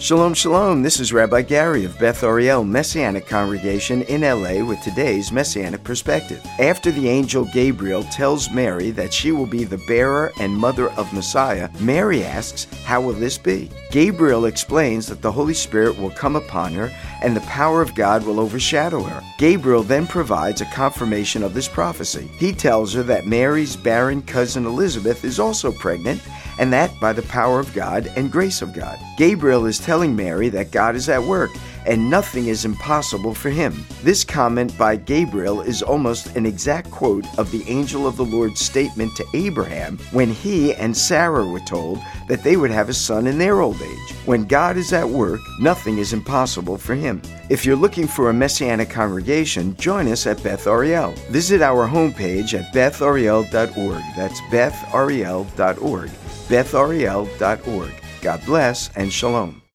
Shalom, shalom. This is Rabbi Gary of Beth Ariel Messianic Congregation in LA with today's Messianic Perspective. After the angel Gabriel tells Mary that she will be the bearer and mother of Messiah, Mary asks, How will this be? Gabriel explains that the Holy Spirit will come upon her and the power of God will overshadow her. Gabriel then provides a confirmation of this prophecy. He tells her that Mary's barren cousin Elizabeth is also pregnant and that by the power of God and grace of God. Gabriel is telling Mary that God is at work and nothing is impossible for him. This comment by Gabriel is almost an exact quote of the angel of the Lord's statement to Abraham when he and Sarah were told that they would have a son in their old age. When God is at work, nothing is impossible for him. If you're looking for a messianic congregation, join us at Beth Ariel. Visit our homepage at bethariel.org. That's bethariel.org bethariel.org. God bless and shalom.